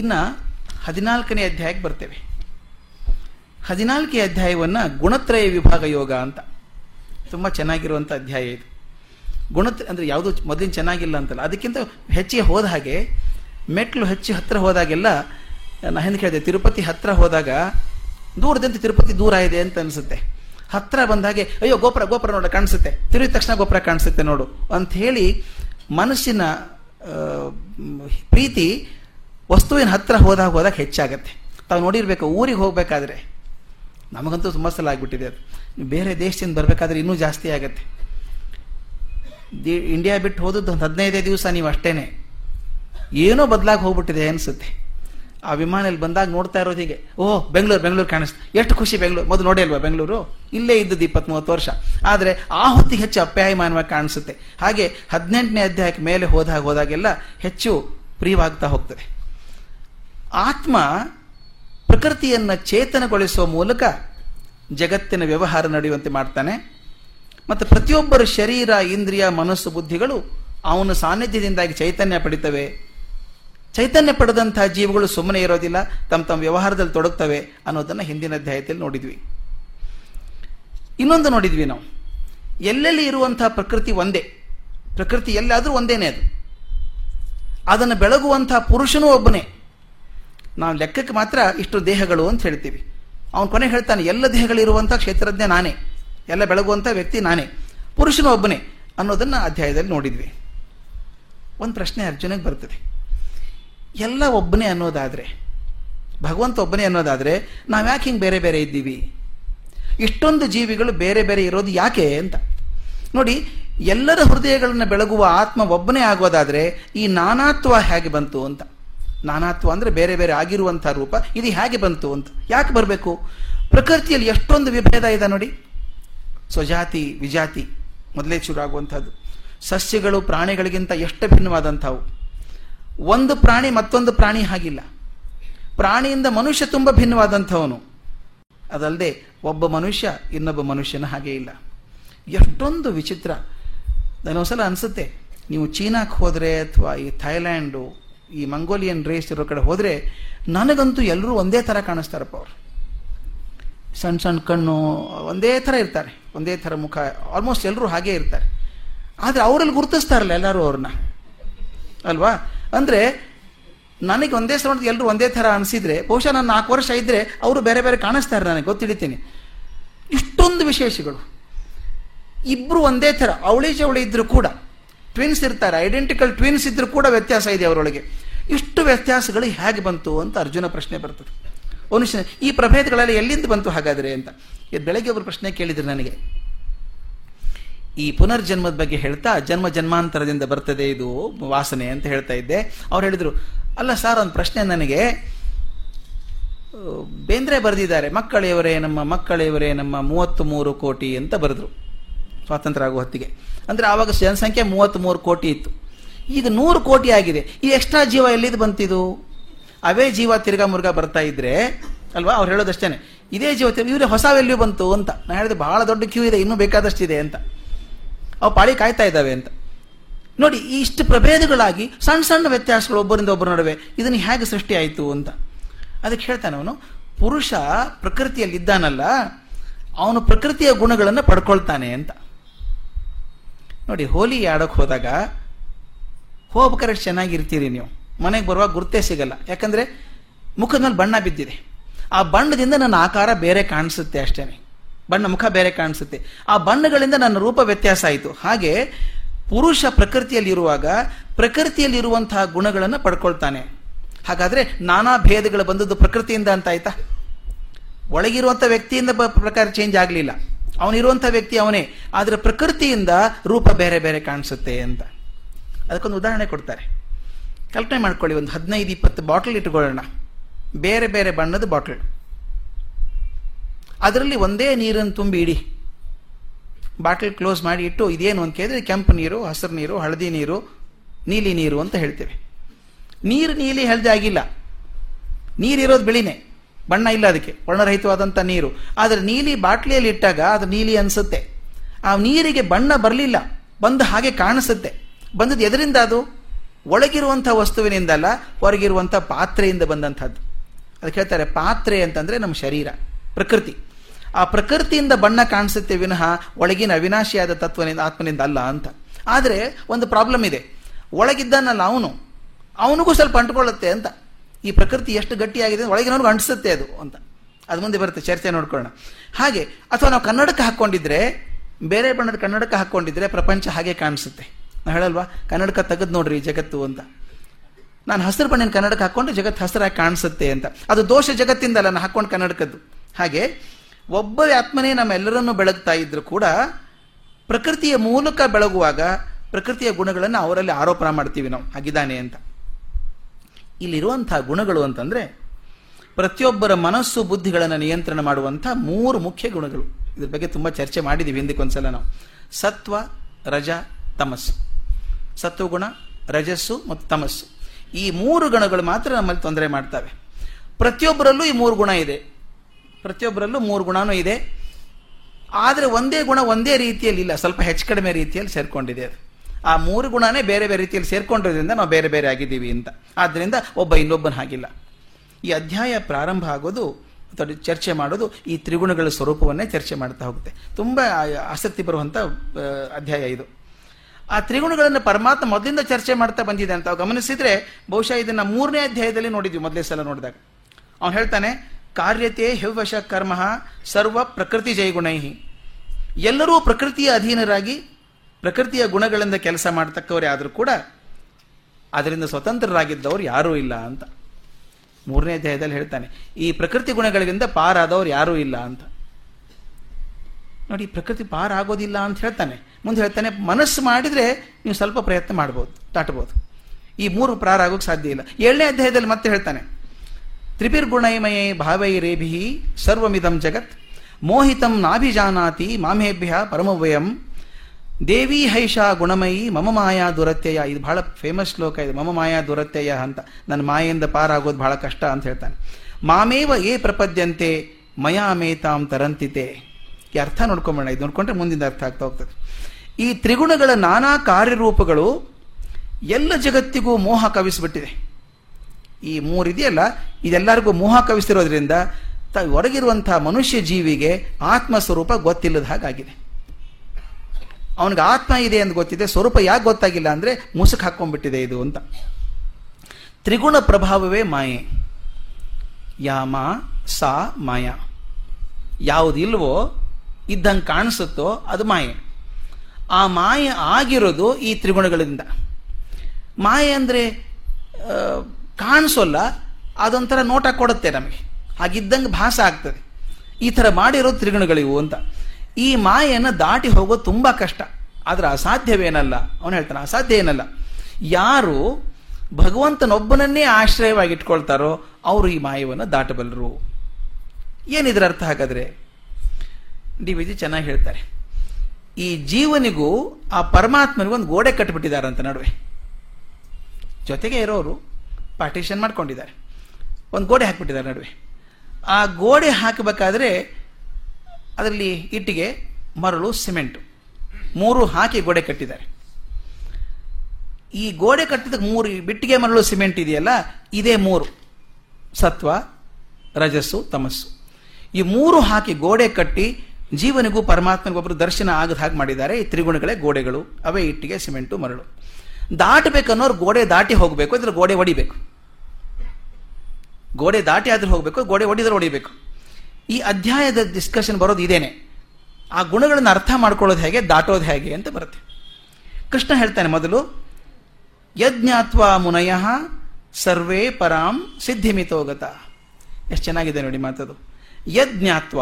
ಇನ್ನು ಹದಿನಾಲ್ಕನೇ ಅಧ್ಯಾಯಕ್ಕೆ ಬರ್ತೇವೆ. ಹದಿನಾಲ್ಕನೇ ಅಧ್ಯಾಯವನ್ನು ಗುಣತ್ರಯ ವಿಭಾಗ ಯೋಗ ಅಂತ. ತುಂಬ ಚೆನ್ನಾಗಿರುವಂಥ ಅಧ್ಯಾಯ ಇದು. ಗುಣತ್ರ ಅಂದರೆ ಯಾವುದು ಮೊದಲಿನ ಚೆನ್ನಾಗಿಲ್ಲ ಅಂತಲ್ಲ, ಅದಕ್ಕಿಂತ ಹೆಚ್ಚಿಗೆ ಹೋದ ಹಾಗೆ, ಮೆಟ್ಲು ಹೆಚ್ಚಿ ಹತ್ತಿರ ಹೋದಾಗೆಲ್ಲ, ನಾ ಹೆಂಗೆ ಕೇಳಿದೆ, ತಿರುಪತಿ ಹತ್ತಿರ ಹೋದಾಗ ದೂರದಂತೆ ತಿರುಪತಿ ದೂರ ಇದೆ ಅಂತ ಅನಿಸುತ್ತೆ. ಹತ್ತಿರ ಬಂದಾಗೆ ಅಯ್ಯೋ, ಗೋಪುರ ಗೋಪುರ ನೋಡ ಕಾಣಿಸುತ್ತೆ. ತಿರುಗಿದ ತಕ್ಷಣ ಗೋಪುರ ಕಾಣಿಸುತ್ತೆ ನೋಡು. ಅಂತ ಹೇಳಿ ಮನಸ್ಸಿನ ಪ್ರೀತಿ ವಸ್ತುವಿನ ಹತ್ತಿರ ಹೋದಾಗ ಹೋದಾಗ ಹೆಚ್ಚಾಗತ್ತೆ. ತಾವು ನೋಡಿರ್ಬೇಕು, ಊರಿಗೆ ಹೋಗಬೇಕಾದ್ರೆ ನಮಗಂತೂ ತುಂಬ ಸಲ ಆಗ್ಬಿಟ್ಟಿದೆ ಅದು. ಬೇರೆ ದೇಶದಿಂದ ಬರಬೇಕಾದ್ರೆ ಇನ್ನೂ ಜಾಸ್ತಿ ಆಗತ್ತೆ. ದಿ, ಇಂಡಿಯಾ ಬಿಟ್ಟು ಹೋದದ್ದು ಒಂದು ಹದಿನೈದೇ ದಿವಸ ನೀವು ಅಷ್ಟೇನೆ. ಏನೋ ಬದಲಾಗಿ ಹೋಗ್ಬಿಟ್ಟಿದೆ ಅನಿಸುತ್ತೆ. ಆ ವಿಮಾನಲ್ಲಿ ಬಂದಾಗ ನೋಡ್ತಾ ಇರೋದು ಹೀಗೆ. ಓಹ್, ಬೆಂಗಳೂರು ಬೆಂಗಳೂರು ಕಾಣಿಸ್ತು. ಎಷ್ಟು ಖುಷಿ ಬೆಂಗಳೂರು. ಮೊದಲು ನೋಡಿ ಅಲ್ವಾ ಬೆಂಗಳೂರು? ಇಲ್ಲೇ ಇದ್ದದ್ದು ಇಪ್ಪತ್ತ್ ಮೂವತ್ತು ವರ್ಷ. ಆದರೆ ಆ ಹೊತ್ತಿಗೆ ಹೆಚ್ಚು ಅಪ್ಯಾಯಮಾನವಾಗಿ ಕಾಣಿಸುತ್ತೆ. ಹಾಗೆ ಹದಿನೆಂಟನೇ ಅಧ್ಯಾಯಕ್ಕೆ ಮೇಲೆ ಹೋದಾಗ ಹೋದಾಗೆಲ್ಲ ಹೆಚ್ಚು ಪ್ರಿಯವಾಗ್ತಾ ಹೋಗ್ತದೆ. ಆತ್ಮ ಪ್ರಕೃತಿಯನ್ನು ಚೇತನಗೊಳಿಸುವ ಮೂಲಕ ಜಗತ್ತಿನ ವ್ಯವಹಾರ ನಡೆಯುವಂತೆ ಮಾಡ್ತಾನೆ. ಮತ್ತು ಪ್ರತಿಯೊಬ್ಬರ ಶರೀರ, ಇಂದ್ರಿಯ, ಮನಸ್ಸು, ಬುದ್ಧಿಗಳು ಅವನ ಸಾನ್ನಿಧ್ಯದಿಂದಾಗಿ ಚೈತನ್ಯ ಪಡಿತವೆ. ಚೈತನ್ಯ ಪಡೆದಂತಹ ಜೀವಗಳು ಸುಮ್ಮನೆ ಇರೋದಿಲ್ಲ, ತಮ್ಮ ತಮ್ಮ ವ್ಯವಹಾರದಲ್ಲಿ ತೊಡಗ್ತವೆ ಅನ್ನೋದನ್ನು ಹಿಂದಿನ ಅಧ್ಯಾಯದಲ್ಲಿ ನೋಡಿದ್ವಿ. ಇನ್ನೊಂದು ನೋಡಿದ್ವಿ ನಾವು. ಎಲ್ಲೆಲ್ಲಿ ಇರುವಂತಹ ಪ್ರಕೃತಿ ಒಂದೇ, ಪ್ರಕೃತಿ ಎಲ್ಲಾದರೂ ಒಂದೇನೇ ಅದು. ಅದನ್ನು ಬೆಳಗುವಂತಹ ಪುರುಷನೂ ಒಬ್ಬನೇ. ನಾವು ಲೆಕ್ಕಕ್ಕೆ ಮಾತ್ರ ಇಷ್ಟು ದೇಹಗಳು ಅಂತ ಹೇಳ್ತೀವಿ. ಅವನು ಕೊನೆ ಹೇಳ್ತಾನೆ, ಎಲ್ಲ ದೇಹಗಳಿರುವಂಥ ಕ್ಷೇತ್ರಜ್ಞ ನಾನೇ. ಎಲ್ಲ ಬೆಳಗುವಂಥ ವ್ಯಕ್ತಿ ನಾನೇ. ಪುರುಷನ ಒಬ್ಬನೇ ಅನ್ನೋದನ್ನು ಅಧ್ಯಾಯದಲ್ಲಿ ನೋಡಿದ್ವಿ. ಒಂದು ಪ್ರಶ್ನೆ ಅರ್ಜುನಿಗೆ ಬರ್ತದೆ. ಎಲ್ಲ ಒಬ್ಬನೇ ಅನ್ನೋದಾದರೆ, ಭಗವಂತ ಒಬ್ಬನೇ ಅನ್ನೋದಾದರೆ ನಾವು ಯಾಕೆ ಹಿಂಗೆ ಬೇರೆ ಬೇರೆ ಇದ್ದೀವಿ? ಇಷ್ಟೊಂದು ಜೀವಿಗಳು ಬೇರೆ ಬೇರೆ ಇರೋದು ಯಾಕೆ ಅಂತ. ನೋಡಿ, ಎಲ್ಲರ ಹೃದಯಗಳನ್ನು ಬೆಳಗುವ ಆತ್ಮ ಒಬ್ಬನೇ ಆಗೋದಾದರೆ ಈ ನಾನಾತ್ವ ಹೇಗೆ ಬಂತು ಅಂತ. ನಾನಾತ್ವ ಅಂದರೆ ಬೇರೆ ಬೇರೆ ಆಗಿರುವಂಥ ರೂಪ. ಇದು ಹೇಗೆ ಬಂತು ಅಂತ. ಯಾಕೆ ಬರಬೇಕು? ಪ್ರಕೃತಿಯಲ್ಲಿ ಎಷ್ಟೊಂದು ವಿಭೇದ ಇದೆ ನೋಡಿ. ಸ್ವಜಾತಿ, ವಿಜಾತಿ ಮೊದಲೇ ಶುರು ಆಗುವಂಥದ್ದು. ಸಸ್ಯಗಳು, ಪ್ರಾಣಿಗಳಿಗಿಂತ ಎಷ್ಟು ಭಿನ್ನವಾದಂಥವು. ಒಂದು ಪ್ರಾಣಿ ಮತ್ತೊಂದು ಪ್ರಾಣಿ ಹಾಗಿಲ್ಲ. ಪ್ರಾಣಿಯಿಂದ ಮನುಷ್ಯ ತುಂಬ ಭಿನ್ನವಾದಂಥವನು. ಅದಲ್ಲದೆ ಒಬ್ಬ ಮನುಷ್ಯ ಇನ್ನೊಬ್ಬ ಮನುಷ್ಯನ ಹಾಗೆ ಇಲ್ಲ. ಎಷ್ಟೊಂದು ವಿಚಿತ್ರ. ನನಗೊಂದ್ಸಲ ಅನಿಸುತ್ತೆ. ನೀವು ಚೀನಾಕ್ಕೆ ಹೋದರೆ ಅಥವಾ ಈ ಥೈಲ್ಯಾಂಡು ಈ ಮಂಗೋಲಿಯನ್ ರೇಸ್ ಇರೋ ಕಡೆ ಹೋದರೆ ನನಗಂತೂ ಎಲ್ಲರೂ ಒಂದೇ ಥರ ಕಾಣಿಸ್ತಾರಪ್ಪ ಅವರು. ಸಣ್ಣ ಸಣ್ಣ ಕಣ್ಣು, ಒಂದೇ ಥರ ಇರ್ತಾರೆ. ಒಂದೇ ಥರ ಮುಖ ಆಲ್ಮೋಸ್ಟ್ ಎಲ್ಲರೂ ಹಾಗೇ ಇರ್ತಾರೆ. ಆದರೆ ಅವರಲ್ಲಿ ಗುರುತಿಸ್ತಾರಲ್ಲ ಎಲ್ಲರೂ ಅವ್ರನ್ನ. ಅಲ್ವಾ? ಅಂದರೆ ನನಗೆ ಒಂದೇ ಸಲ ಎಲ್ಲರೂ ಒಂದೇ ಥರ ಅನಿಸಿದ್ರೆ, ಬಹುಶಃ ನಾನು ನಾಲ್ಕು ವರ್ಷ ಇದ್ದರೆ ಅವರು ಬೇರೆ ಬೇರೆ ಕಾಣಿಸ್ತಾರೆ ನನಗೆ, ಗೊತ್ತಿಡಿತೀನಿ. ಇಷ್ಟೊಂದು ವಿಶೇಷಗಳು. ಇಬ್ಬರು ಒಂದೇ ಥರ, ಅವಳಿ ಜವಳಿ ಇದ್ದರೂ ಕೂಡ ಟ್ವಿನ್ಸ್ ಇರ್ತಾರೆ ಐಡೆಂಟಿಕಲ್ ಟ್ವಿನ್ಸ್ ಇದ್ರೂ ಕೂಡ ವ್ಯತ್ಯಾಸ ಇದೆ ಅವರೊಳಗೆ. ಇಷ್ಟು ವ್ಯತ್ಯಾಸಗಳು ಹೇಗೆ ಬಂತು ಅಂತ ಅರ್ಜುನ ಪ್ರಶ್ನೆ ಬರ್ತದೆ. ಮನುಷ್ಯನ ಈ ಪ್ರಭೇದಗಳೆಲ್ಲ ಎಲ್ಲಿಂದ ಬಂತು ಹಾಗಾದರೆ ಅಂತ. ಇದು ಬೆಳಗ್ಗೆ ಒಬ್ಬರು ಪ್ರಶ್ನೆ ಕೇಳಿದ್ರು ನನಗೆ. ಈ ಪುನರ್ಜನ್ಮದ ಬಗ್ಗೆ ಹೇಳ್ತಾ ಜನ್ಮ ಜನ್ಮಾಂತರದಿಂದ ಬರ್ತದೆ ಇದು ವಾಸನೆ ಅಂತ ಹೇಳ್ತಾ ಇದ್ದೆ. ಅವ್ರು ಹೇಳಿದರು, ಅಲ್ಲ ಸರ್ ಒಂದು ಪ್ರಶ್ನೆ ನನಗೆ. ಬೇಂದ್ರೆ ಬರೆದಿದ್ದಾರೆ, ಮಕ್ಕಳೆಯವರೇ ನಮ್ಮ ಮಕ್ಕಳೆಯವರೇ ನಮ್ಮ ಮೂವತ್ತು ಮೂರು ಕೋಟಿ ಅಂತ ಬರೆದ್ರು. ಸ್ವಾತಂತ್ರ್ಯ ಆಗುವ ಹೊತ್ತಿಗೆ. ಅಂದರೆ ಆವಾಗ ಜನಸಂಖ್ಯೆ ಮೂವತ್ತ್ಮೂರು ಕೋಟಿ ಇತ್ತು. ಈಗ ನೂರು ಕೋಟಿ ಆಗಿದೆ. ಈ ಎಕ್ಸ್ಟ್ರಾ ಜೀವ ಎಲ್ಲಿದ್ದು ಬಂತಿದು? ಅವೇ ಜೀವ ತಿರ್ಗಾ ಮುರ್ಗ ಬರ್ತಾ ಇದ್ರೆ, ಅಲ್ವಾ? ಅವ್ರು ಹೇಳೋದಷ್ಟೇನೆ. ಇದೇ ಜೀವ ಇವ್ರೆ ಹೊಸ ವ್ಯಾಲ್ಯೂ ಬಂತು ಅಂತ. ನಾನು ಹೇಳಿದೆ, ಬಹಳ ದೊಡ್ಡ ಕ್ಯೂ ಇದೆ, ಇನ್ನೂ ಬೇಕಾದಷ್ಟಿದೆ ಅಂತ. ಅವು ಪಾಳಿ ಕಾಯ್ತಾ ಇದ್ದಾವೆ ಅಂತ. ನೋಡಿ, ಇಷ್ಟು ಪ್ರಭೇದಗಳಾಗಿ ಸಣ್ಣ ಸಣ್ಣ ವ್ಯತ್ಯಾಸಗಳು ಒಬ್ಬರಿಂದ ಒಬ್ಬರ ನಡುವೆ ಇದನ್ನು ಹೇಗೆ ಸೃಷ್ಟಿ ಆಯಿತು ಅಂತ. ಅದಕ್ಕೆ ಹೇಳ್ತಾನೆ ಅವನು, ಪುರುಷ ಪ್ರಕೃತಿಯಲ್ಲಿ ಇದ್ದಾನಲ್ಲ ಅವನು ಪ್ರಕೃತಿಯ ಗುಣಗಳನ್ನು ಪಡ್ಕೊಳ್ತಾನೆ ಅಂತ. ನೋಡಿ, ಹೋಲಿ ಆಡೋಕೆ ಹೋದಾಗ ಹೋಗ್ಬೇಕಾದ್ರೆ ಚೆನ್ನಾಗಿರ್ತೀರಿ ನೀವು. ಮನೆಗೆ ಬರುವಾಗ ಗುರುತೇ ಸಿಗಲ್ಲ. ಯಾಕಂದರೆ ಮುಖದ ಮೇಲೆ ಬಣ್ಣ ಬಿದ್ದಿದೆ. ಆ ಬಣ್ಣದಿಂದ ನನ್ನ ಆಕಾರ ಬೇರೆ ಕಾಣಿಸುತ್ತೆ ಅಷ್ಟೇ ಬಣ್ಣ ಮುಖ ಬೇರೆ ಕಾಣಿಸುತ್ತೆ. ಆ ಬಣ್ಣಗಳಿಂದ ನನ್ನ ರೂಪ ವ್ಯತ್ಯಾಸ ಆಯಿತು. ಹಾಗೆ ಪುರುಷ ಪ್ರಕೃತಿಯಲ್ಲಿರುವಾಗ ಪ್ರಕೃತಿಯಲ್ಲಿರುವಂತಹ ಗುಣಗಳನ್ನು ಪಡ್ಕೊಳ್ತಾನೆ. ಹಾಗಾದರೆ ನಾನಾ ಭೇದಗಳು ಬಂದದ್ದು ಪ್ರಕೃತಿಯಿಂದ ಅಂತ ಆಯ್ತಾ? ಒಳಗಿರುವಂಥ ವ್ಯಕ್ತಿಯಿಂದ ಪ್ರಕಾರ ಚೇಂಜ್ ಆಗಲಿಲ್ಲ. ಅವನಿರುವಂಥ ವ್ಯಕ್ತಿ ಅವನೇ. ಆದರೆ ಪ್ರಕೃತಿಯಿಂದ ರೂಪ ಬೇರೆ ಬೇರೆ ಕಾಣಿಸುತ್ತೆ ಅಂತ. ಅದಕ್ಕೊಂದು ಉದಾಹರಣೆ ಕೊಡ್ತಾರೆ. ಕಲ್ಪನೆ ಮಾಡ್ಕೊಳ್ಳಿ, ಒಂದು ಹದಿನೈದು, ಇಪ್ಪತ್ತು ಬಾಟಲ್ ಇಟ್ಕೊಳ್ಳೋಣ. ಬೇರೆ ಬೇರೆ ಬಣ್ಣದ ಬಾಟಲ್. ಅದರಲ್ಲಿ ಒಂದೇ ನೀರನ್ನು ತುಂಬಿ ಇಡಿ. ಬಾಟಲ್ ಕ್ಲೋಸ್ ಮಾಡಿ ಇಟ್ಟು, ಇದೇನು ಅಂತ ಕೇಳಿದ್ರೆ ಕೆಂಪು ನೀರು, ಹಸಿರು ನೀರು, ಹಳದಿ ನೀರು, ನೀಲಿ ನೀರು ಅಂತ ಹೇಳ್ತೇವೆ. ನೀರು ನೀಲಿ ಹಳದಿ ಆಗಿಲ್ಲ. ನೀರಿರೋದು ಬಿಳಿನೇ. ಬಣ್ಣ ಇಲ್ಲ ಅದಕ್ಕೆ. ವರ್ಣರಹಿತವಾದಂಥ ನೀರು. ಆದರೆ ನೀಲಿ ಬಾಟ್ಲಿಯಲ್ಲಿ ಇಟ್ಟಾಗ ಅದು ನೀಲಿ ಅನಿಸುತ್ತೆ. ಆ ನೀರಿಗೆ ಬಣ್ಣ ಬರಲಿಲ್ಲ. ಬಂದ ಹಾಗೆ ಕಾಣಿಸುತ್ತೆ. ಬಂದದ್ದು ಎದರಿಂದ ಅದು? ಒಳಗಿರುವಂಥ ವಸ್ತುವಿನಿಂದಲ್ಲ, ಹೊರಗಿರುವಂಥ ಪಾತ್ರೆಯಿಂದ ಬಂದಂಥದ್ದು. ಅದಕ್ಕೆ ಹೇಳ್ತಾರೆ, ಪಾತ್ರೆ ಅಂತಂದರೆ ನಮ್ಮ ಶರೀರ, ಪ್ರಕೃತಿ. ಆ ಪ್ರಕೃತಿಯಿಂದ ಬಣ್ಣ ಕಾಣಿಸುತ್ತೆ ವಿನಃ ಒಳಗಿನ ಅವಿನಾಶಿಯಾದ ತತ್ವನಿಂದ, ಆತ್ಮನಿಂದ ಅಲ್ಲ ಅಂತ. ಆದರೆ ಒಂದು ಪ್ರಾಬ್ಲಮ್ ಇದೆ. ಒಳಗಿದ್ದಾನಲ್ಲ ಅವನು, ಅವನಿಗೂ ಸ್ವಲ್ಪ ಅಂಟ್ಕೊಳ್ಳುತ್ತೆ ಅಂತ. ಈ ಪ್ರಕೃತಿ ಎಷ್ಟು ಗಟ್ಟಿಯಾಗಿದೆ ಒಳಗಿನವ್ರಿಗೆ ಅಂಟಿಸುತ್ತೆ ಅದು ಅಂತ. ಅದು ಮುಂದೆ ಬರುತ್ತೆ, ಚರ್ಚೆ ನೋಡ್ಕೊಳ್ಳೋಣ. ಹಾಗೆ, ಅಥವಾ ನಾವು ಕನ್ನಡಕ್ಕೆ ಹಾಕ್ಕೊಂಡಿದ್ರೆ, ಬೇರೆ ಬಣ್ಣದ ಕನ್ನಡಕ್ಕೆ ಹಾಕ್ಕೊಂಡಿದ್ರೆ ಪ್ರಪಂಚ ಹಾಗೆ ಕಾಣಿಸುತ್ತೆ. ನಾವು ಹೇಳಲ್ವಾ? ಕನ್ನಡಕ ತೆಗೆದು ನೋಡ್ರಿ ಜಗತ್ತು ಅಂತ. ನಾನು ಹಸಿರು ಬಣ್ಣಿನ ಕನ್ನಡಕ ಹಾಕೊಂಡು ಜಗತ್ತು ಹಸಿರಾಗಿ ಕಾಣಿಸುತ್ತೆ ಅಂತ. ಅದು ದೋಷ ಜಗತ್ತಿಂದಲ್ಲ ನಾನು ಹಾಕೊಂಡು ಕನ್ನಡಕದ್ದು. ಹಾಗೆ ಒಬ್ಬ ಆತ್ಮನೇ ನಮ್ಮೆಲ್ಲರನ್ನು ಬೆಳಗ್ತಾ ಇದ್ರು ಕೂಡ ಪ್ರಕೃತಿಯ ಮೂಲಕ ಬೆಳಗುವಾಗ ಪ್ರಕೃತಿಯ ಗುಣಗಳನ್ನು ಅವರಲ್ಲಿ ಆರೋಪಣ ಮಾಡ್ತೀವಿ ನಾವು. ಹಾಗಿದ್ದಾನೆ ಅಂತ. ಇಲ್ಲಿರುವಂತಹ ಗುಣಗಳು ಅಂತಂದ್ರೆ ಪ್ರತಿಯೊಬ್ಬರ ಮನಸ್ಸು ಬುದ್ಧಿಗಳನ್ನು ನಿಯಂತ್ರಣ ಮಾಡುವಂಥ ಮೂರು ಮುಖ್ಯ ಗುಣಗಳು. ಇದ್ರ ಬಗ್ಗೆ ತುಂಬ ಚರ್ಚೆ ಮಾಡಿದ್ದೀವಿ ಹಿಂದಕ್ಕೊಂದ್ಸಲ ನಾವು. ಸತ್ವ, ರಜ, ತಮಸ್ಸು. ಸತ್ವಗುಣ, ರಜಸ್ಸು ಮತ್ತು ತಮಸ್ಸು. ಈ ಮೂರು ಗುಣಗಳು ಮಾತ್ರ ನಮ್ಮಲ್ಲಿ ತೊಂದರೆ ಮಾಡ್ತವೆ. ಪ್ರತಿಯೊಬ್ಬರಲ್ಲೂ ಈ ಮೂರು ಗುಣ ಇದೆ. ಪ್ರತಿಯೊಬ್ಬರಲ್ಲೂ ಮೂರು ಗುಣನೂ ಇದೆ. ಆದರೆ ಒಂದೇ ಗುಣ ಒಂದೇ ರೀತಿಯಲ್ಲಿ ಇಲ್ಲ. ಸ್ವಲ್ಪ ಹೆಚ್ಚು ಕಡಿಮೆ ರೀತಿಯಲ್ಲಿ ಸೇರ್ಕೊಂಡಿದೆ ಅದು. ಆ ಮೂರು ಗುಣನೇ ಬೇರೆ ಬೇರೆ ರೀತಿಯಲ್ಲಿ ಸೇರ್ಕೊಂಡಿರೋದ್ರಿಂದ ನಾವು ಬೇರೆ ಬೇರೆ ಆಗಿದ್ದೀವಿ ಅಂತ. ಆದ್ದರಿಂದ ಒಬ್ಬ ಇನ್ನೊಬ್ಬನ ಹಾಗಿಲ್ಲ. ಈ ಅಧ್ಯಾಯ ಪ್ರಾರಂಭ ಆಗೋದು ಅಥವಾ ಚರ್ಚೆ ಮಾಡೋದು ಈ ತ್ರಿಗುಣಗಳ ಸ್ವರೂಪವನ್ನೇ ಚರ್ಚೆ ಮಾಡ್ತಾ ಹೋಗುತ್ತೆ. ತುಂಬ ಆಸಕ್ತಿ ಬರುವಂಥ ಅಧ್ಯಾಯ ಇದು. ಆ ತ್ರಿಗುಣಗಳನ್ನು ಪರಮಾತ್ಮ ಮೊದಲಿಂದ ಚರ್ಚೆ ಮಾಡ್ತಾ ಬಂದಿದೆ ಅಂತ ಗಮನಿಸಿದ್ರೆ ಬಹುಶಃ ಇದನ್ನ ಮೂರನೇ ಅಧ್ಯಾಯದಲ್ಲಿ ನೋಡಿದ್ವಿ ಮೊದಲೇ ಸಲ ನೋಡಿದಾಗ. ಅವನು ಹೇಳ್ತಾನೆ, ಕಾರ್ಯತೆ ಹೆವ್ವಶ ಕರ್ಮ ಸರ್ವ ಪ್ರಕೃತಿ ಜೈಗುಣೈ ಎಲ್ಲರೂ ಪ್ರಕೃತಿಯ ಅಧೀನರಾಗಿ ಪ್ರಕೃತಿಯ ಗುಣಗಳಿಂದ ಕೆಲಸ ಮಾಡ್ತಕ್ಕವರೇ ಆದರೂ ಕೂಡ ಅದರಿಂದ ಸ್ವತಂತ್ರರಾಗಿದ್ದವರು ಯಾರೂ ಇಲ್ಲ ಅಂತ. ಮೂರನೇ ಅಧ್ಯಾಯದಲ್ಲಿ ಹೇಳ್ತಾನೆ, ಈ ಪ್ರಕೃತಿ ಗುಣಗಳಿಂದ ಪಾರಾದವ್ರು ಯಾರೂ ಇಲ್ಲ ಅಂತ. ನೋಡಿ, ಪ್ರಕೃತಿ ಪಾರಾಗೋದಿಲ್ಲ ಅಂತ ಹೇಳ್ತಾನೆ. ಮುಂದೆ ಹೇಳ್ತಾನೆ, ಮನಸ್ಸು ಮಾಡಿದರೆ ನೀವು ಸ್ವಲ್ಪ ಪ್ರಯತ್ನ ಮಾಡ್ಬೋದು ದಾಟಬಹುದು ಈ ಮೂರು ಪ್ರಾರ ಆಗೋಕೆ ಸಾಧ್ಯ ಇಲ್ಲ. ಏಳನೇ ಅಧ್ಯಾಯದಲ್ಲಿ ಮತ್ತೆ ಹೇಳ್ತಾನೆ ತ್ರಿಪಿರ್ಗುಣೈಮಯೇ ಭಾವೈರೇಭಿ ಸರ್ವಮಿದಂ ಜಗತ್, ಮೋಹಿತಂ ನಾಭಿಜಾನಾತಿ ಮಾಮೇಭ್ಯ ಪರಮವಯಂ ದೇವಿ ಹೈಷಾ ಗುಣಮಯಿ ಮಮ ಮಾಯಾ ದುರತ್ಯಯ. ಇದು ಬಹಳ ಫೇಮಸ್ ಶ್ಲೋಕ, ಇದು ಮಮ ಮಾಯಾ ದುರತ್ಯಯ ಅಂತ. ನನ್ನ ಮಾಯೆಯಿಂದ ಪಾರಾಗೋದು ಬಹಳ ಕಷ್ಟ ಅಂತ ಹೇಳ್ತಾನೆ, ಮಾಮೇವ ಏ ಪ್ರಪದ್ಯಂತೆ, ಮಯಾ ಮೇತಾಂ ತರಂತಿತೆ. ಈ ಅರ್ಥ ನೋಡ್ಕೊಂಬೋಣ ಇದು ನೋಡ್ಕೊಂಡ್ರೆ ಮುಂದಿನ ಅರ್ಥ ಆಗ್ತಾ ಹೋಗ್ತದೆ. ಈ ತ್ರಿಗುಣಗಳ ನಾನಾ ಕಾರ್ಯರೂಪಗಳು ಎಲ್ಲ ಜಗತ್ತಿಗೂ ಮೋಹ ಕವಿಸಿಬಿಟ್ಟಿದೆ ಈ ಮೂರಿದೆಯಲ್ಲ, ಇದೆಲ್ಲರಿಗೂ ಮೋಹ ಕವಿಸಿರೋದ್ರಿಂದ ತ ಹೊರಗಿರುವಂತಹ ಮನುಷ್ಯ ಜೀವಿಗೆ ಆತ್ಮ ಸ್ವರೂಪ ಗೊತ್ತಿಲ್ಲದ ಹಾಗಾಗಿದೆ. ಅವನಿಗೆ ಆತ್ಮ ಇದೆ ಅಂತ ಗೊತ್ತಿದೆ, ಸ್ವರೂಪ ಯಾಕೆ ಗೊತ್ತಾಗಿಲ್ಲ ಅಂದರೆ ಮುಸುಕ್ ಹಾಕೊಂಡ್ಬಿಟ್ಟಿದೆ ಇದು ಅಂತ. ತ್ರಿಗುಣ ಪ್ರಭಾವವೇ ಮಾಯೆ. ಯಾಮ, ಸಾ, ಮಾಯ. ಯಾವುದಿಲ್ವೋ ಇದ್ದಂಗೆ ಕಾಣಿಸುತ್ತೋ ಅದು ಮಾಯೆ. ಆ ಮಾಯ ಆಗಿರೋದು ಈ ತ್ರಿಗುಣಗಳಿಂದ. ಮಾಯೆ ಅಂದರೆ ಕಾಣಿಸೋಲ್ಲ, ಅದೊಂಥರ ನೋಟ ಕೊಡುತ್ತೆ ನಮಗೆ. ಹಾಗಿದ್ದಂಗೆ ಭಾಸ ಆಗ್ತದೆ. ಈ ಥರ ಮಾಡಿರೋ ತ್ರಿಗುಣಗಳಿವು ಅಂತ. ಈ ಮಾಯನ್ನು ದಾಟಿ ಹೋಗೋದು ತುಂಬ ಕಷ್ಟ. ಆದರೆ ಅಸಾಧ್ಯವೇನಲ್ಲ? ಅವನು ಹೇಳ್ತಾನೆ, ಅಸಾಧ್ಯ ಏನಲ್ಲ. ಯಾರು ಭಗವಂತನೊಬ್ಬನನ್ನೇ ಆಶ್ರಯವಾಗಿ ಇಟ್ಕೊಳ್ತಾರೋ ಅವರು ಈ ಮಾಯವನ್ನು ದಾಟಬಲ್ಲರು. ಏನಿದ್ರ ಅರ್ಥ ಹಾಗಾದರೆ? ಡಿ ವಿಜಿ ಚೆನ್ನಾಗಿ ಹೇಳ್ತಾರೆ. ಈ ಜೀವನಿಗೂ ಆ ಪರಮಾತ್ಮನಿಗೂ ಒಂದು ಗೋಡೆ ಕಟ್ಟಿಬಿಟ್ಟಿದ್ದಾರೆ ಅಂತ ನಡುವೆ. ಜೊತೆಗೆ ಇರೋರು ಪಾರ್ಟಿಷನ್ ಮಾಡ್ಕೊಂಡಿದ್ದಾರೆ. ಒಂದು ಗೋಡೆ ಹಾಕಿಬಿಟ್ಟಿದ್ದಾರೆ ನಡುವೆ. ಆ ಗೋಡೆ ಹಾಕಬೇಕಾದ್ರೆ ಅದರಲ್ಲಿ ಇಟ್ಟಿಗೆ, ಮರಳು, ಸಿಮೆಂಟು. ಮೂರು ಹಾಕಿ ಗೋಡೆ ಕಟ್ಟಿದ್ದಾರೆ. ಈ ಗೋಡೆ ಕಟ್ಟಿದ ಮೂರು ಬಿಟ್ಟಿಗೆ, ಮರಳು, ಸಿಮೆಂಟ್ ಇದೆಯಲ್ಲ, ಇದೇ ಮೂರು. ಸತ್ವ, ರಜಸ್ಸು, ತಮಸ್ಸು. ಈ ಮೂರು ಹಾಕಿ ಗೋಡೆ ಕಟ್ಟಿ ಜೀವನಿಗೂ ಪರಮಾತ್ಮನಿಗೊಬ್ಬರು ದರ್ಶನ ಆಗದ ಹಾಗೆ ಮಾಡಿದ್ದಾರೆ. ಈ ತ್ರಿಗುಣಗಳೇ ಗೋಡೆಗಳು. ಅವೇ ಇಟ್ಟಿಗೆ, ಸಿಮೆಂಟು, ಮರಳು. ದಾಟಬೇಕನ್ನೋರು ಗೋಡೆ ದಾಟಿ ಹೋಗಬೇಕು. ಇದ್ರೆ ಗೋಡೆ ಒಡಿಬೇಕು. ಗೋಡೆ ದಾಟಿ ಆದರೂ ಹೋಗಬೇಕು, ಗೋಡೆ ಒಡಿದ್ರೆ ಹೊಡಿಬೇಕು ಈ ಅಧ್ಯಾಯದ ಡಿಸ್ಕಷನ್ ಬರೋದು ಇದೇನೆ. ಆ ಗುಣಗಳನ್ನು ಅರ್ಥ ಮಾಡ್ಕೊಳ್ಳೋದು ಹೇಗೆ, ದಾಟೋದು ಹೇಗೆ ಅಂತ ಬರುತ್ತೆ. ಕೃಷ್ಣ ಹೇಳ್ತಾನೆ ಮೊದಲು, ಯಜ್ಞಾತ್ವ ಮುನಯ ಸರ್ವೇ ಪರಾಂ ಸಿದ್ಧಿಮಿತೋಗತ. ಎಷ್ಟು ಚೆನ್ನಾಗಿದೆ ನೋಡಿ ಮಾತದು. ಯಜ್ಞಾತ್ವ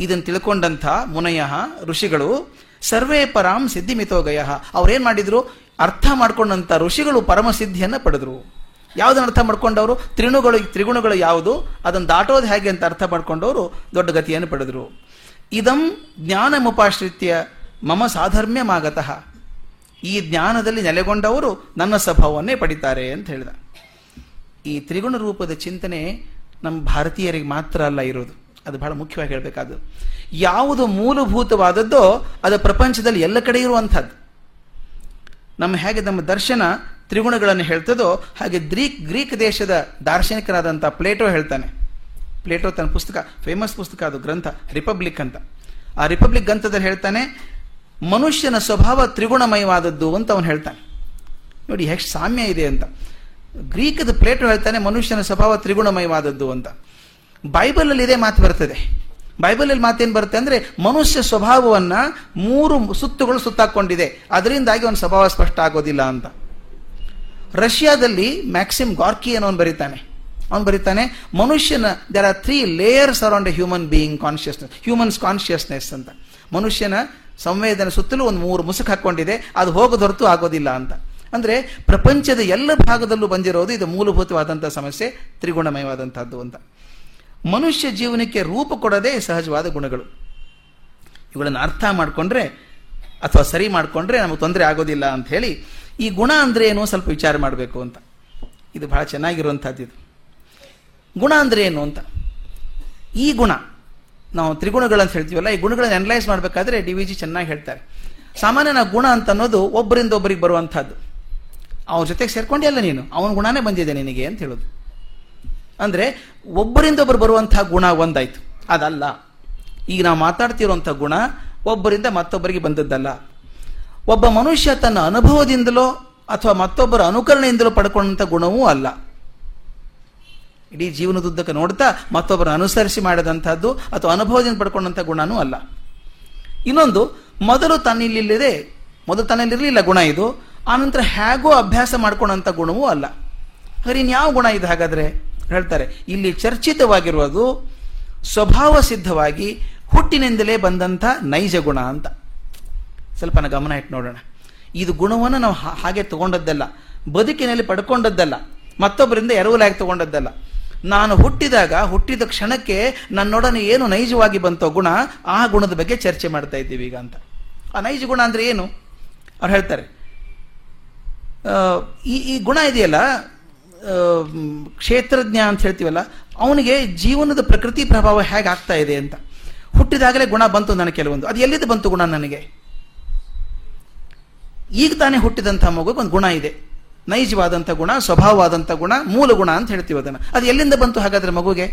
ಇದನ್ನು ತಿಳ್ಕೊಂಡಂಥ ಮುನಯ ಋಷಿಗಳು, ಸರ್ವೇ ಪರಾಂ ಸಿದ್ಧಿಮಿತೋಗಯ ಅವ್ರೇನು ಮಾಡಿದ್ರು? ಅರ್ಥ ಮಾಡ್ಕೊಂಡಂಥ ಋಷಿಗಳು ಪರಮಸಿದ್ಧಿಯನ್ನು ಪಡೆದ್ರು. ಯಾವುದನ್ನು ಅರ್ಥ ಮಾಡ್ಕೊಂಡವರು? ತ್ರಿಣುಗಳು, ತ್ರಿಗುಣಗಳು ಯಾವುದು? ಅದನ್ನು ದಾಟೋದು ಹೇಗೆ ಅಂತ ಅರ್ಥ ಮಾಡ್ಕೊಂಡವರು ದೊಡ್ಡ ಗತಿಯನ್ನು ಪಡೆದರು. ಇದಂ ಜ್ಞಾನಮುಪಾಶ್ರಿತ್ಯ ಮಮ ಸಾಧರ್ಮ್ಯಮಾಗತಃ. ಈ ಜ್ಞಾನದಲ್ಲಿ ನೆಲೆಗೊಂಡವರು ನನ್ನ ಸ್ವಭಾವವನ್ನೇ ಪಡಿತಾರೆ ಅಂತ ಹೇಳಿದ. ಈ ತ್ರಿಗುಣ ರೂಪದ ಚಿಂತನೆ ನಮ್ಮ ಭಾರತೀಯರಿಗೆ ಮಾತ್ರ ಅಲ್ಲ ಇರೋದು. ಅದು ಬಹಳ ಮುಖ್ಯವಾಗಿ ಹೇಳಬೇಕಾದ್ದು. ಯಾವುದು ಮೂಲಭೂತವಾದದ್ದೋ ಅದು ಪ್ರಪಂಚದಲ್ಲಿ ಎಲ್ಲ ಕಡೆ ಇರುವಂಥದ್ದು. ನಮ್ಮ ಹೇಗೆ ನಮ್ಮ ದರ್ಶನ ತ್ರಿಗುಣಗಳನ್ನು ಹೇಳ್ತದೋ, ಹಾಗೆ ಗ್ರೀಕ್ ಗ್ರೀಕ್ ದೇಶದ ದಾರ್ಶನಿಕರಾದಂಥ ಪ್ಲೇಟೋ ಹೇಳ್ತಾನೆ. ಪ್ಲೇಟೋ ತನ್ನ ಪುಸ್ತಕ ಫೇಮಸ್ ಪುಸ್ತಕ ಅದು ಗ್ರಂಥ, ರಿಪಬ್ಲಿಕ್ ಅಂತ. ಆ ರಿಪಬ್ಲಿಕ್ ಗ್ರಂಥದಲ್ಲಿ ಹೇಳ್ತಾನೆ, ಮನುಷ್ಯನ ಸ್ವಭಾವ ತ್ರಿಗುಣಮಯವಾದದ್ದು ಅಂತ ಅವನು ಹೇಳ್ತಾನೆ. ನೋಡಿ, ಎಷ್ಟು ಸಾಮ್ಯ ಇದೆ ಅಂತ. ಗ್ರೀಕದ ಪ್ಲೇಟೋ ಹೇಳ್ತಾನೆ, ಮನುಷ್ಯನ ಸ್ವಭಾವ ತ್ರಿಗುಣಮಯವಾದದ್ದು ಅಂತ. ಬೈಬಲಲ್ಲಿ ಇದೇ ಮಾತು ಬರ್ತದೆ. ಬೈಬಲಲ್ಲಿ ಮಾತೇನು ಬರುತ್ತೆ ಅಂದ್ರೆ ಮನುಷ್ಯ ಸ್ವಭಾವವನ್ನ ಮೂರು ಸುತ್ತುಗಳು ಸುತ್ತಾಕೊಂಡಿದೆ ಅದರಿಂದಾಗಿ ಅವನ ಸ್ವಭಾವ ಸ್ಪಷ್ಟ ಆಗೋದಿಲ್ಲ ಅಂತ. ರಷ್ಯಾದಲ್ಲಿ ಮ್ಯಾಕ್ಸಿಮ್ ಗಾರ್ಕಿ ಅನ್ನೋನು ಬರೀತಾನೆ. ಅವನು ಬರೀತಾನೆ, ಮನುಷ್ಯನ there are three layers around a human being consciousness humans consciousness ಅಂತ. ಮನುಷ್ಯನ ಸಂವೇದನೆ ಸುತ್ತಲೂ ಒಂದು ಮೂರು ಮುಸುಕು ಹಾಕೊಂಡಿದೆ ಅದು ಹೋಗೋದು ಹೊರತು ಆಗೋದಿಲ್ಲ ಅಂತ. ಅಂದ್ರೆ ಪ್ರಪಂಚದ ಎಲ್ಲ ಭಾಗದಲ್ಲೂ ಬಂದಿರೋದು ಇದು ಮೂಲಭೂತವಾದಂಥ ಸಮಸ್ಯೆ ತ್ರಿಗುಣಮಯವಾದಂಥದ್ದು ಅಂತ. ಮನುಷ್ಯ ಜೀವನಕ್ಕೆ ರೂಪ ಕೊಡೋದೇ ಸಹಜವಾದ ಗುಣಗಳು. ಇವುಗಳನ್ನು ಅರ್ಥ ಮಾಡಿಕೊಂಡ್ರೆ ಅಥವಾ ಸರಿ ಮಾಡಿಕೊಂಡ್ರೆ ನಮಗೆ ತೊಂದರೆ ಆಗೋದಿಲ್ಲ ಅಂತ ಹೇಳಿ ಈ ಗುಣ ಅಂದ್ರೆ ಏನು ಸ್ವಲ್ಪ ವಿಚಾರ ಮಾಡಬೇಕು ಅಂತ. ಇದು ಬಹಳ ಚೆನ್ನಾಗಿರುವಂಥದ್ದು ಇದು. ಗುಣ ಅಂದ್ರೆ ಏನು ಅಂತ. ಈ ಗುಣ, ನಾವು ತ್ರಿಗುಣಗಳಂತ ಹೇಳ್ತೀವಲ್ಲ, ಈ ಗುಣಗಳನ್ನು ಅನಲೈಸ್ ಮಾಡಬೇಕಾದ್ರೆ ಡಿ ವಿ ಜಿ ಚೆನ್ನಾಗಿ ಹೇಳ್ತಾರೆ. ಸಾಮಾನ್ಯ ನಾವು ಗುಣ ಅಂತ ಅನ್ನೋದು ಒಬ್ಬರಿಂದ ಒಬ್ಬರಿಗೆ ಬರುವಂಥದ್ದು. ಅವ್ರ ಜೊತೆಗೆ ಸೇರ್ಕೊಂಡೆ ಅಲ್ಲ ನೀನು. ಅವನ ಗುಣನೇ ಬಂದಿದೆ ನಿನಗೆ ಅಂತ ಹೇಳೋದು. ಅಂದ್ರೆ ಒಬ್ಬರಿಂದ ಒಬ್ಬರು ಬರುವಂತಹ ಗುಣ ಒಂದಾಯಿತು. ಅದಲ್ಲ. ಈಗ ನಾವು ಮಾತಾಡ್ತಿರುವಂಥ ಗುಣ ಒಬ್ಬರಿಂದ ಮತ್ತೊಬ್ಬರಿಗೆ ಬಂದದ್ದಲ್ಲ. ಒಬ್ಬ ಮನುಷ್ಯ ತನ್ನ ಅನುಭವದಿಂದಲೋ ಅಥವಾ ಮತ್ತೊಬ್ಬರ ಅನುಕರಣೆಯಿಂದಲೋ ಪಡ್ಕೊಂಡಂಥ ಗುಣವೂ ಅಲ್ಲ. ಇಡೀ ಜೀವನದುದ್ದಕ್ಕೆ ನೋಡ್ತಾ ಮತ್ತೊಬ್ಬರ ಅನುಸರಿಸಿ ಮಾಡಿದಂಥದ್ದು ಅಥವಾ ಅನುಭವದಿಂದ ಪಡ್ಕೊಂಡಂಥ ಗುಣನೂ ಅಲ್ಲ. ಇನ್ನೊಂದು, ಮೊದಲು ತನ್ನಿಲ್ಲಿಲ್ಲದೆ, ಮೊದಲು ತನ್ನಲ್ಲಿರಲಿಲ್ಲ ಗುಣ ಇದು, ಆನಂತರ ಹೇಗೋ ಅಭ್ಯಾಸ ಮಾಡ್ಕೊಂಡಂಥ ಗುಣವೂ ಅಲ್ಲ. ಹಾಗಾದ್ರೆ ಇನ್ಯಾವ ಗುಣ ಇದು ಹಾಗಾದ್ರೆ ಹೇಳ್ತಾರೆ, ಇಲ್ಲಿ ಚರ್ಚಿತವಾಗಿರುವುದು ಸ್ವಭಾವ ಸಿದ್ಧವಾಗಿ ಹುಟ್ಟಿನಿಂದಲೇ ಬಂದಂಥ ನೈಜ ಗುಣ ಅಂತ. ಸ್ವಲ್ಪ ನಾ ಗಮನ ಇಟ್ಟು ನೋಡೋಣ. ಇದು ಗುಣವನ್ನು ನಾವು ಹಾಗೆ ತಗೊಂಡದ್ದಲ್ಲ, ಬದುಕಿನಲ್ಲಿ ಪಡ್ಕೊಂಡದ್ದಲ್ಲ, ಮತ್ತೊಬ್ಬರಿಂದ ಎರವಲಾಗಿ ತಗೊಂಡದ್ದಲ್ಲ. ನಾನು ಹುಟ್ಟಿದಾಗ, ಹುಟ್ಟಿದ ಕ್ಷಣಕ್ಕೆ ನನ್ನೊಡನೆ ಏನು ನೈಜವಾಗಿ ಬಂತೋ ಗುಣ, ಆ ಗುಣದ ಬಗ್ಗೆ ಚರ್ಚೆ ಮಾಡ್ತಾ ಇದ್ದೀವಿ ಈಗ ಅಂತ. ಆ ನೈಜ ಗುಣ ಅಂದರೆ ಏನು? ಅವ್ರು ಹೇಳ್ತಾರೆ ಈ ಈ ಗುಣ ಇದೆಯಲ್ಲ ಕ್ಷೇತ್ರಜ್ಞ ಅಂತ ಹೇಳ್ತೀವಲ್ಲ, ಅವನಿಗೆ ಜೀವನದ ಪ್ರಕೃತಿ ಪ್ರಭಾವ ಹೇಗೆ ಆಗ್ತಾ ಇದೆ ಅಂತ. ಹುಟ್ಟಿದಾಗಲೇ ಗುಣ ಬಂತು ನನಗೆ ಕೆಲವೊಂದು. ಅದು ಎಲ್ಲಿದ್ದು ಬಂತು ಗುಣ ನನಗೆ? ಈಗ ತಾನೇ ಹುಟ್ಟಿದಂಥ ಮಗುಗೆ ಒಂದು ಗುಣ ಇದೆ. ನೈಜವಾದಂಥ ಗುಣ, ಸ್ವಭಾವವಾದಂಥ ಗುಣ, ಮೂಲ ಗುಣ ಅಂತ ಹೇಳ್ತೀವಿ ಅದನ್ನು. ಅದು ಎಲ್ಲಿಂದ ಬಂತು ಹಾಗಾದ್ರೆ ಮಗುಗೆ?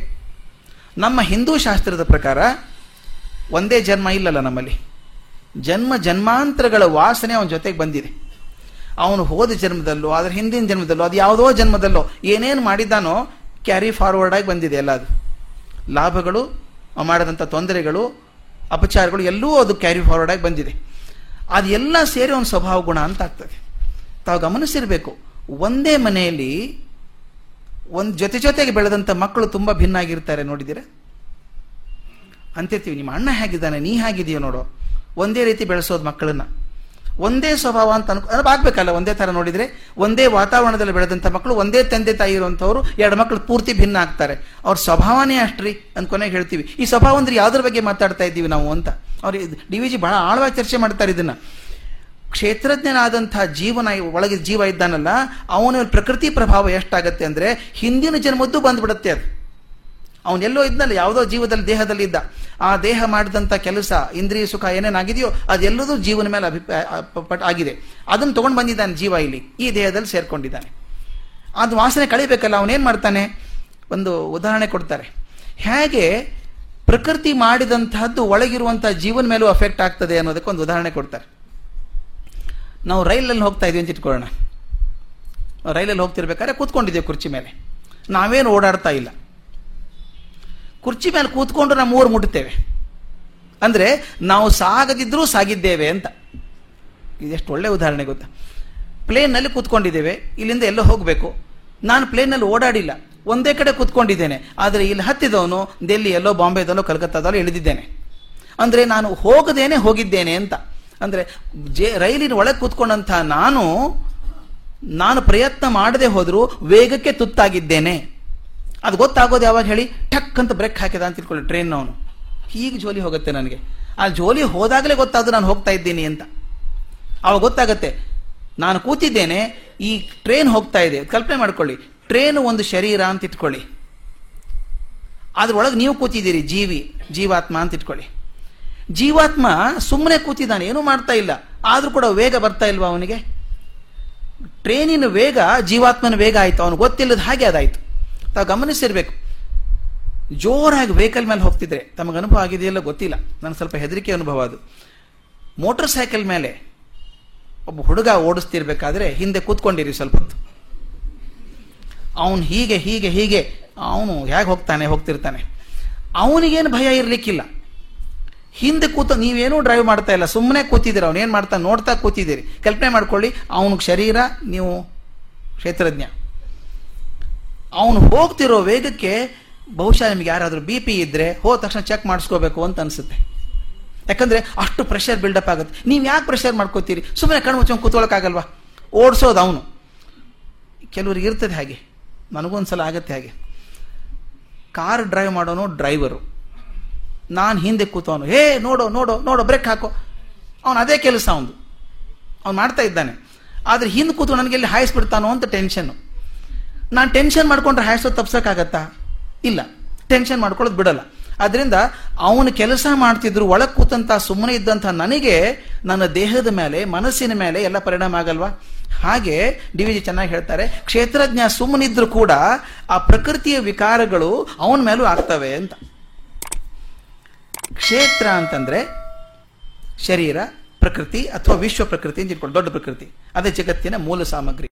ನಮ್ಮ ಹಿಂದೂ ಶಾಸ್ತ್ರದ ಪ್ರಕಾರ ಒಂದೇ ಜನ್ಮ ಇಲ್ಲಲ್ಲ ನಮ್ಮಲ್ಲಿ. ಜನ್ಮ ಜನ್ಮಾಂತರಗಳ ವಾಸನೆ ಅವನ ಜೊತೆಗೆ ಬಂದಿದೆ. ಅವನು ಹೋದ ಜನ್ಮದಲ್ಲೋ, ಅದರ ಹಿಂದಿನ ಜನ್ಮದಲ್ಲೋ, ಅದು ಯಾವುದೋ ಜನ್ಮದಲ್ಲೋ ಏನೇನು ಮಾಡಿದ್ದಾನೋ ಕ್ಯಾರಿ ಫಾರ್ವರ್ಡ್ ಆಗಿ ಬಂದಿದೆ ಎಲ್ಲ ಅದು. ಲಾಭಗಳು ಮಾಡಿದಂಥ ತೊಂದರೆಗಳು, ಅಪಚಾರಗಳು ಎಲ್ಲವೂ ಅದು ಕ್ಯಾರಿ ಫಾರ್ವರ್ಡ್ ಆಗಿ ಬಂದಿದೆ. ಅದೆಲ್ಲ ಸೇರಿ ಒಂದು ಸ್ವಭಾವ ಗುಣ ಅಂತ ಆಗ್ತದೆ. ತಾವು ಗಮನಿಸಿರಬೇಕು, ಒಂದೇ ಮನೆಯಲ್ಲಿ ಒಂದು ಜೊತೆ ಜೊತೆಗೆ ಬೆಳೆದಂಥ ಮಕ್ಕಳು ತುಂಬ ಭಿನ್ನ ಆಗಿರ್ತಾರೆ ನೋಡಿದ್ದೀರಾ? ಅಂತಿರ್ತೀವಿ ನಿಮ್ಮ ಅಣ್ಣ ಹೇಗಿದ್ದಾನೆ, ನೀ ಹೇಗಿದೆಯೋ ನೋಡೋ. ಒಂದೇ ರೀತಿ ಬೆಳೆಸೋದು ಮಕ್ಕಳನ್ನ. ಒಂದೇ ಸ್ವಭಾವ ಅಂತ ಅನ್ಕೊಂಡು ಆಗ್ಬೇಕಲ್ಲ, ಒಂದೇ ತರ ನೋಡಿದ್ರೆ. ಒಂದೇ ವಾತಾವರಣದಲ್ಲಿ ಬೆಳೆದಂಥ ಮಕ್ಕಳು, ಒಂದೇ ತಂದೆ ತಾಯಿ ಇರುವಂಥವ್ರು ಎರಡು ಮಕ್ಕಳು ಪೂರ್ತಿ ಭಿನ್ನ ಆಗ್ತಾರೆ. ಅವ್ರ ಸ್ವಭಾವನೇ ಅಷ್ಟ್ರಿ ಕೊನೆಗೆ ಹೇಳ್ತೀವಿ. ಈ ಸ್ವಭಾವ ಅಂದ್ರೆ ಯಾವ್ದ್ರ ಬಗ್ಗೆ ಮಾತಾಡ್ತಾ ಇದ್ದೀವಿ ನಾವು ಅಂತ. ಅವ್ರು ಡಿ ವಿ ಜಿ ಬಹಳ ಆಳವಾಗಿ ಚರ್ಚೆ ಮಾಡ್ತಾರೆ ಇದನ್ನ. ಕ್ಷೇತ್ರಜ್ಞನಾದಂತಹ ಜೀವನ ಒಳಗೆ ಜೀವ ಇದ್ದಾನಲ್ಲ, ಅವನ ಪ್ರಕೃತಿ ಪ್ರಭಾವ ಎಷ್ಟಾಗತ್ತೆ ಅಂದ್ರೆ ಹಿಂದಿನ ಜನ್ಮದ್ದು ಬಂದ್ಬಿಡುತ್ತೆ ಅದು. ಅವನೆಲ್ಲೋ ಇದ್ನಲ್ಲ, ಯಾವುದೋ ಜೀವದಲ್ಲಿ, ದೇಹದಲ್ಲಿ ಇದ್ದ. ಆ ದೇಹ ಮಾಡಿದಂಥ ಕೆಲಸ, ಇಂದ್ರಿಯ ಸುಖ ಏನೇನಾಗಿದೆಯೋ ಅದೆಲ್ಲದೂ ಜೀವನ ಮೇಲೆ ಅಭಿಪ್ರಾಯ ಆಗಿದೆ. ಅದನ್ನು ತೊಗೊಂಡು ಬಂದಿದ್ದಾನೆ ಜೀವ ಇಲ್ಲಿ. ಈ ದೇಹದಲ್ಲಿ ಸೇರ್ಕೊಂಡಿದ್ದಾನೆ. ಅದು ವಾಸನೆ ಕಳಿಬೇಕಲ್ಲ ಅವನೇನು ಮಾಡ್ತಾನೆ? ಒಂದು ಉದಾಹರಣೆ ಕೊಡ್ತಾರೆ. ಹೇಗೆ ಪ್ರಕೃತಿ ಮಾಡಿದಂತಹದ್ದು ಒಳಗಿರುವಂತಹ ಜೀವನ ಮೇಲೂ ಅಫೆಕ್ಟ್ ಆಗ್ತದೆ ಅನ್ನೋದಕ್ಕೆ ಒಂದು ಉದಾಹರಣೆ ಕೊಡ್ತಾರೆ. ನಾವು ರೈಲಲ್ಲಿ ಹೋಗ್ತಾ ಇದ್ದೀವಿ ಅಂತ ಇಟ್ಕೊಳ್ಳೋಣ. ರೈಲಲ್ಲಿ ಹೋಗ್ತಿರ್ಬೇಕಾದ್ರೆ ಕೂತ್ಕೊಂಡಿದ್ದೇವೆ ಕುರ್ಚಿ ಮೇಲೆ. ನಾವೇನು ಓಡಾಡ್ತಾ ಇಲ್ಲ. ಕುರ್ಚಿ ಮೇಲೆ ಕೂತ್ಕೊಂಡು ನಾವು ಊರು ಮುಟ್ಟುತ್ತೇವೆ. ಅಂದರೆ ನಾವು ಸಾಗದಿದ್ರೂ ಸಾಗಿದ್ದೇವೆ ಅಂತ. ಇದೆಷ್ಟು ಒಳ್ಳೆ ಉದಾಹರಣೆ ಗೊತ್ತಾ? ಪ್ಲೇನಲ್ಲಿ ಕೂತ್ಕೊಂಡಿದ್ದೇವೆ, ಇಲ್ಲಿಂದ ಎಲ್ಲೋ ಹೋಗಬೇಕು. ನಾನು ಪ್ಲೇನಲ್ಲಿ ಓಡಾಡಿಲ್ಲ, ಒಂದೇ ಕಡೆ ಕೂತ್ಕೊಂಡಿದ್ದೇನೆ. ಆದರೆ ಇಲ್ಲಿ ಹತ್ತಿದವನು ದೆಲ್ಲಿ ಎಲ್ಲೋ ಬಾಂಬೆದಲ್ಲೋ, ಕಲ್ಕತ್ತಾದಲ್ಲೋ ಇಳಿದಿದ್ದೇನೆ. ಅಂದರೆ ನಾನು ಹೋಗದೇನೆ ಹೋಗಿದ್ದೇನೆ ಅಂತ. ಅಂದರೆ ಜೆ, ರೈಲಿನ ಒಳಗೆ ಕೂತ್ಕೊಂಡಂಥ ನಾನು ನಾನು ಪ್ರಯತ್ನ ಮಾಡದೆ ಹೋದರೂ ವೇಗಕ್ಕೆ ತುತ್ತಾಗಿದ್ದೇನೆ. ಅದು ಗೊತ್ತಾಗೋದು ಯಾವಾಗ ಹೇಳಿ ಟಕ್ ಅಂತ ಬ್ರೇಕ್ ಹಾಕಿದ ಅಂತ ತಿಳ್ಕೊಳ್ಳಿ ಟ್ರೈನ್ ಅವನು. ಹೀಗೆ ಜೋಲಿ ಹೋಗುತ್ತೆ ನನಗೆ. ಆ ಜೋಲಿ ಹೋದಾಗಲೇ ಗೊತ್ತಾದ್ರು ನಾನು ಹೋಗ್ತಾ ಇದ್ದೀನಿ ಅಂತ. ಅವಾಗ ಗೊತ್ತಾಗತ್ತೆ, ನಾನು ಕೂತಿದ್ದೇನೆ, ಈ ಟ್ರೈನ್ ಹೋಗ್ತಾ ಇದೆ. ಕಲ್ಪನೆ ಮಾಡ್ಕೊಳ್ಳಿ ಟ್ರೈನ್ ಒಂದು ಶರೀರ ಅಂತ ಇಟ್ಕೊಳ್ಳಿ. ಅದ್ರೊಳಗೆ ನೀವು ಕೂತಿದ್ದೀರಿ, ಜೀವಿ, ಜೀವಾತ್ಮ ಅಂತ ಇಟ್ಕೊಳ್ಳಿ. ಜೀವಾತ್ಮ ಸುಮ್ಮನೆ ಕೂತಿದ್ದಾನೆ, ಏನೂ ಮಾಡ್ತಾ ಇಲ್ಲ. ಆದರೂ ಕೂಡ ವೇಗ ಬರ್ತಾ ಇಲ್ವಾ ಅವನಿಗೆ? ಟ್ರೈನಿನ ವೇಗ ಜೀವಾತ್ಮನ ವೇಗ ಆಯಿತು. ಅವನು ಗೊತ್ತಿಲ್ಲದ ಹಾಗೆ ಅದಾಯಿತು. ತಾವು ಗಮನಿಸಿರ್ಬೇಕು. ಜೋರಾಗಿ ವೆಹಿಕಲ್ ಮೇಲೆ ಹೋಗ್ತಿದ್ರೆ ತಮಗೆ ಅನುಭವ ಆಗಿದೆಯಲ್ಲ ಗೊತ್ತಿಲ್ಲ. ನನಗೆ ಸ್ವಲ್ಪ ಹೆದರಿಕೆ ಅನುಭವ ಅದು. ಮೋಟರ್ ಸೈಕಲ್ ಮೇಲೆ ಒಬ್ಬ ಹುಡುಗ ಓಡಿಸ್ತಿರ್ಬೇಕಾದ್ರೆ ಹಿಂದೆ ಕೂತ್ಕೊಂಡಿರಿ ಸ್ವಲ್ಪ ಹೊತ್ತು. ಅವನು ಹೀಗೆ ಹೀಗೆ ಹೀಗೆ, ಅವನು ಹೇಗೆ ಹೋಗ್ತಾನೆ, ಹೋಗ್ತಿರ್ತಾನೆ. ಅವನಿಗೇನು ಭಯ ಇರಲಿಕ್ಕಿಲ್ಲ. ಹಿಂದೆ ಕೂತ ನೀವೇನೂ ಡ್ರೈವ್ ಮಾಡ್ತಾ ಇಲ್ಲ. ಸುಮ್ಮನೆ ಕೂತಿದ್ದೀರಿ ಏನು ಮಾಡ್ತಾ ನೋಡ್ತಾ ಕೂತಿದ್ದೀರಿ. ಕಲ್ಪನೆ ಮಾಡ್ಕೊಳ್ಳಿ, ಅವನಿಗೆ ಶರೀರ, ನೀವು ಕ್ಷೇತ್ರಜ್ಞ. ಅವನು ಹೋಗ್ತಿರೋ ವೇಗಕ್ಕೆ ಬಹುಶಃ ನಿಮ್ಗೆ ಯಾರಾದರೂ ಬಿ ಪಿ ಇದ್ರೆ ಹೋದ ತಕ್ಷಣ ಚೆಕ್ ಮಾಡಿಸ್ಕೋಬೇಕು ಅಂತ ಅನಿಸುತ್ತೆ. ಯಾಕಂದ್ರೆ ಅಷ್ಟು ಪ್ರೆಷರ್ ಬಿಲ್ಡಪ್ ಆಗುತ್ತೆ. ನೀವು ಯಾಕೆ ಪ್ರೆಷರ್ ಮಾಡ್ಕೋತೀರಿ? ಸುಮ್ಮನೆ ಕಣ್ಣು ಮುಚ್ಕೊಂಡು ಕೂತ್ಕೊಳ್ಳೋಕ್ಕಾಗಲ್ವಾ ಓಡಿಸೋದು ಅವನು. ಕೆಲವ್ರಿಗೆ ಇರ್ತದೆ ಹಾಗೆ. ನನಗೊಂದ್ಸಲ ಆಗತ್ತೆ ಹಾಗೆ. ಕಾರ್ ಡ್ರೈವ್ ಮಾಡೋನು ಡ್ರೈವರು ನಾನು ಹಿಂದೆ ಕೂತವನು. ಹೇ, ನೋಡೋ ನೋಡೋ ನೋಡೋ ಬ್ರೇಕ್ ಹಾಕೋ. ಅವನು ಅದೇ ಕೆಲಸ ಅವನು ಅವ್ನು ಮಾಡ್ತಾ ಇದ್ದಾನೆ. ಆದರೆ ಹಿಂದೆ ಕೂತು ನನಗೆ ಎಲ್ಲಿ ಹಾಯಿಸ್ಬಿಡ್ತಾನೋ ಅಂತ ಟೆನ್ಷನ್ನು ನಾನು ಟೆನ್ಷನ್ ಮಾಡ್ಕೊಂಡ್ರೆ ಹ್ಯಾಶೋ ತಪ್ಸೋಕ್ಕಾಗತ್ತಾ? ಇಲ್ಲ. ಟೆನ್ಷನ್ ಮಾಡ್ಕೊಳ್ಳೋದು ಬಿಡಲ್ಲ. ಅದರಿಂದ ಅವನು ಕೆಲಸ ಮಾಡ್ತಿದ್ರು, ಒಳಗೆ ಕೂತಂತ, ಸುಮ್ಮನೆ ಇದ್ದಂಥ ನನಗೆ ನನ್ನ ದೇಹದ ಮೇಲೆ, ಮನಸ್ಸಿನ ಮೇಲೆ ಎಲ್ಲ ಪರಿಣಾಮ ಆಗಲ್ವಾ? ಹಾಗೆ ಡಿ ವಿ ಜಿ ಚೆನ್ನಾಗಿ ಹೇಳ್ತಾರೆ, ಕ್ಷೇತ್ರಜ್ಞ ಸುಮ್ಮನಿದ್ರು ಕೂಡ ಆ ಪ್ರಕೃತಿಯ ವಿಕಾರಗಳು ಅವನ ಮೇಲೂ ಆಗ್ತವೆ ಅಂತ. ಕ್ಷೇತ್ರ ಅಂತಂದ್ರೆ ಶರೀರ, ಪ್ರಕೃತಿ ಅಥವಾ ವಿಶ್ವ ಪ್ರಕೃತಿ ಅಂತ ಇಟ್ಕೊಂಡು ದೊಡ್ಡ ಪ್ರಕೃತಿ. ಅದೇ ಜಗತ್ತಿನ ಮೂಲ ಸಾಮಗ್ರಿ.